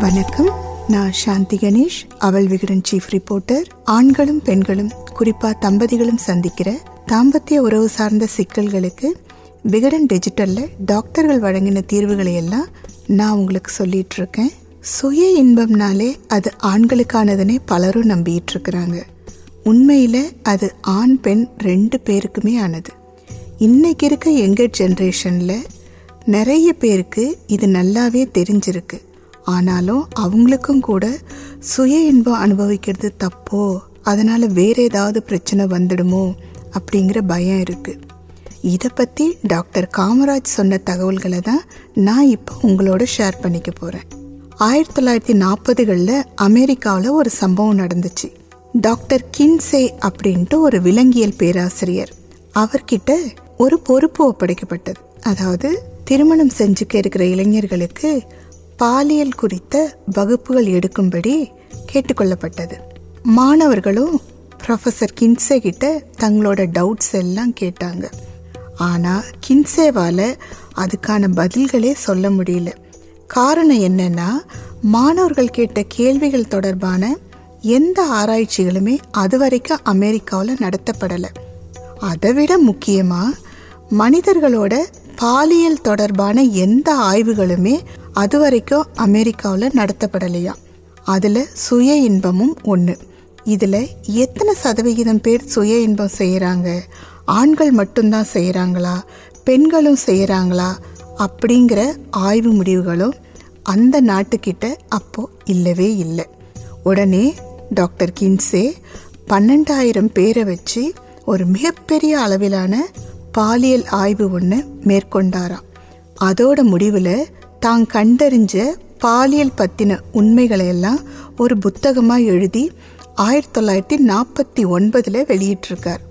வணக்கம். நான் சாந்தி கணேஷ் அவள் விகடன் சீஃப் ரிப்போர்ட்டர் ஆண்களும் பெண்களும் குறிப்பா தம்பதிகளும் சந்திக்கிற தாம்பத்திய உறவு சார்ந்த சிக்கல்களுக்கு விகடன் டிஜிட்டல்ல டாக்டர்கள் வழங்கின தீர்வுகளை எல்லாம் நான் உங்களுக்கு சொல்லிட்டு இருக்கேன் சுய இன்பம்னாலே அது ஆண்களுக்கானதுன்னே பலரும் நம்பிட்டு இருக்கிறாங்க உண்மையில அது ஆண் பெண் ரெண்டு பேருக்குமே ஆனது. இன்னைக்கு இருக்க எங்கர் ஜென்ரேஷன்ல நிறைய பேருக்கு இது நல்லாவே தெரிஞ்சிருக்கு. ஆனாலும் அவங்களுக்கும் கூட சுய இன்பம் அனுபவிக்கிறது தப்போ அதனால் வேற ஏதாவது பிரச்சனை வந்துடுமோ அப்படிங்கிற பயம் இருக்குது இதை பற்றி டாக்டர் காமராஜ் சொன்ன தகவல்களை தான் நான் இப்போ உங்களோட ஷேர் பண்ணிக்க போகிறேன் ஆயிரத்தி தொள்ளாயிரத்தி நாற்பதுகளில் அமெரிக்காவில் ஒரு சம்பவம் நடந்துச்சு. டாக்டர் கின்சே அப்படின்ட்டு ஒரு விலங்கியல் பேராசிரியர். அவர்கிட்ட ஒரு பொறுப்பு ஒப்படைக்கப்பட்டது. அதாவது திருமணம் செஞ்சுக்க இருக்கிற இளைஞர்களுக்கு பாலியல் குறித்த வகுப்புகள் எடுக்கும்படி கேட்டுக்கொள்ளப்பட்டது. மாணவர்களும் ப்ரொஃபஸர் கின்சே கிட்ட தங்களோட டவுட்ஸ் எல்லாம் கேட்டாங்க. ஆனால் கின்சேவால் அதுக்கான பதில்களே சொல்ல முடியல. காரணம் என்னன்னா மாணவர்கள் கேட்ட கேள்விகள் தொடர்பான எந்த ஆராய்ச்சிகளுமே அது வரைக்கும் அமெரிக்காவில் நடத்தப்படலை. அதை விட முக்கியமாக மனிதர்களோட பாலியல் தொடர்பான எந்த ஆய்வுகளுமே அது வரைக்கும் அமெரிக்காவில் நடத்தப்படலையா? அதில் சுய இன்பமும் ஒன்று இதில் எத்தனை சதவிகிதம் பேர் சுய இன்பம் செய்கிறாங்க ஆண்கள் மட்டும்தான் செய்கிறாங்களா பெண்களும் செய்கிறாங்களா அப்படிங்கிற ஆய்வு முடிவுகளும் அந்த நாட்டுக்கிட்ட அப்போது இல்லவே இல்லை. உடனே டாக்டர் கின்சே பன்னெண்டாயிரம் பேரை வச்சு ஒரு மிகப்பெரிய அளவிலான பாலியல் ஆய்வு ஒன்று மேற்கொண்டாராம். அதோட முடிவில் தான் கண்டறிஞ்ச பாலியல் பற்றின உண்மைகளை எல்லாம் ஒரு புத்தகமாக எழுதி ஆயிரத்தி தொள்ளாயிரத்தி நாற்பத்தி ஒன்பதில் வெளியிட்டிருக்கார்.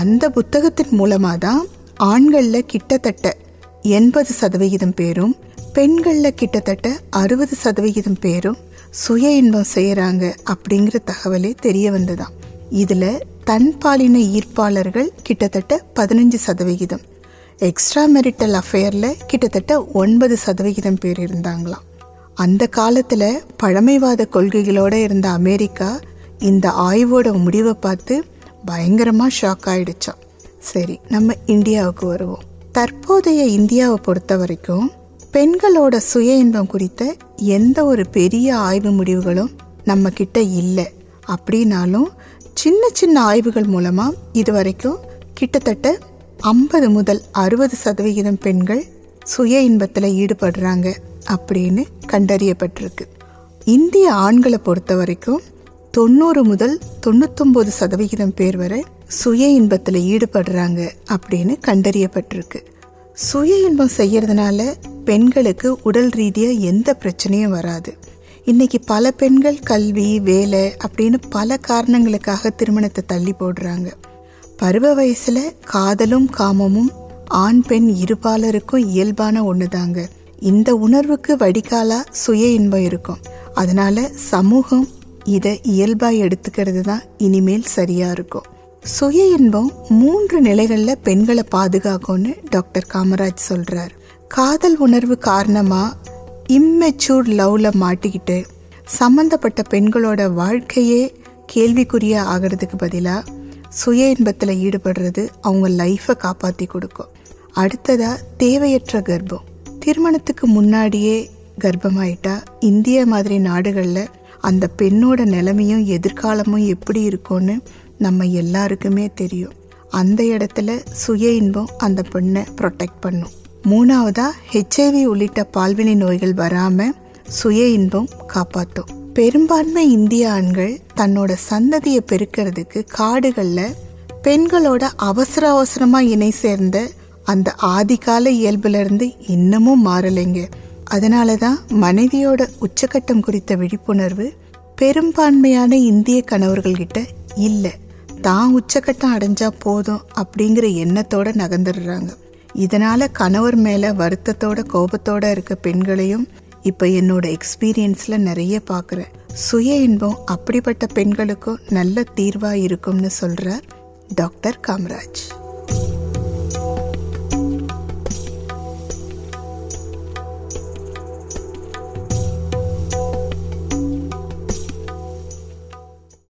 அந்த புத்தகத்தின் மூலமாக தான் ஆண்களில் கிட்டத்தட்ட எண்பது சதவிகிதம் பேரும் பெண்களில் கிட்டத்தட்ட அறுபது சதவிகிதம் பேரும் சுய இன்பம் செய்கிறாங்க அப்படிங்கிற தகவலே தெரிய வந்ததாம். இதில் தன் பாலின ஈர்ப்பாளர்கள் கிட்டத்தட்ட பதினஞ்சு சதவிகிதம் எக்ஸ்ட்ரா மெரிட்டல் அஃபேரில் கிட்டத்தட்ட ஒன்பது சதவிகிதம் பேர் இருந்தாங்களாம். அந்த காலத்தில் பழமைவாத கொள்கைகளோடு இருந்த அமெரிக்கா இந்த ஆய்வோட முடிவை பார்த்து பயங்கரமாக ஷாக் ஆகிடுச்சான் சரி நம்ம இந்தியாவுக்கு வருவோம். தற்போதைய இந்தியாவை பொறுத்த வரைக்கும் பெண்களோட சுய இன்பம் குறித்த எந்த ஒரு பெரிய ஆய்வு முடிவுகளும் நம்ம கிட்ட இல்லை. அப்படின்னாலும் சின்ன சின்ன ஆய்வுகள் மூலமாக இது வரைக்கும் கிட்டத்தட்ட ஐம்பது முதல் அறுபது சதவிகிதம் பெண்கள் சுய இன்பத்தில் ஈடுபடுறாங்க அப்படின்னு கண்டறியப்பட்டிருக்கு. இந்திய ஆண்களை பொறுத்த வரைக்கும் தொண்ணூறு முதல் தொண்ணூத்தொம்பது சதவிகிதம் பேர் வரை சுய இன்பத்தில் ஈடுபடுறாங்க அப்படின்னு கண்டறியப்பட்டிருக்கு. சுய இன்பம் செய்யறதுனால பெண்களுக்கு உடல் ரீதியாக எந்த பிரச்சனையும் வராது. இன்னைக்கு பல பெண்கள் கல்வி வேலை அப்படின்னு பல காரணங்களுக்காக திருமணத்தை தள்ளி போடுறாங்க. பருவ வயசுல காதலும் காமமும் ஆண் பெண் இருபாலருக்கும் இயல்பான ஒண்ணுதாங்க. இந்த உணர்வுக்கு வடிகாலா சுய இன்பம் இருக்கும். அதனால சமூகம் இதை இயல்பா எடுத்துக்கிறது தான் இனிமேல் சரியா இருக்கும். சுய இன்பம் மூன்று நிலைகள்ல பெண்களை பாதுகாக்கும்னு டாக்டர் காமராஜ் சொல்றார். காதல் உணர்வு காரணமா இம்மெச்சூர் லவ்ல மாட்டிக்கிட்டு சம்பந்தப்பட்ட பெண்களோட வாழ்க்கையே கேள்விக்குரிய ஆகிறதுக்கு பதிலாக சுய இன்பத்தில் ஈடுபடுறது அவங்க லைஃப்பை காப்பாற்றி கொடுக்கும். அடுத்ததா தேவையற்ற கர்ப்பம். திருமணத்துக்கு முன்னாடியே கர்ப்பமாயிட்டா இந்திய மாதிரி நாடுகளில் அந்த பெண்ணோட நிலைமையும் எதிர்காலமும் எப்படி இருக்கும்னு நம்ம எல்லாருக்குமே தெரியும். அந்த இடத்துல சுய இன்பம் அந்த பெண்ணை ப்ரொடெக்ட் பண்ணும். மூணாவதா ஹெச்ஐவி உள்ளிட்ட பால்வினை நோய்கள் வராமல் சுய இன்பம் காப்பாற்றும் பெரும்பான்மை இந்திய ஆண்கள் தன்னோட சந்ததியை பெருக்கிறதுக்கு காடுகளில் பெண்களோட அவசர அவசரமாக இணை சேர்ந்த அந்த ஆதிகால இயல்புலேருந்து இன்னமும் மாறலைங்க. அதனால தான் மனைவியோட உச்சக்கட்டம் குறித்த விழிப்புணர்வு பெரும்பான்மையான இந்திய கணவர்கள்கிட்ட இல்லை. தான் உச்சக்கட்டம் அடைஞ்சா போதும் அப்படிங்கிற எண்ணத்தோட நகர்ந்துடுறாங்க. இதனால கணவர் மேல வருத்தத்தோட கோபத்தோட இருக்க பெண்களையும் இப்போ என்னோட எக்ஸ்பீரியன்ஸில் நிறைய பார்க்குறேன் சுய இன்பம் அப்படிப்பட்ட பெண்களுக்கும் நல்ல தீர்வாக இருக்கும்னு சொல்கிறார் டாக்டர் காமராஜ்.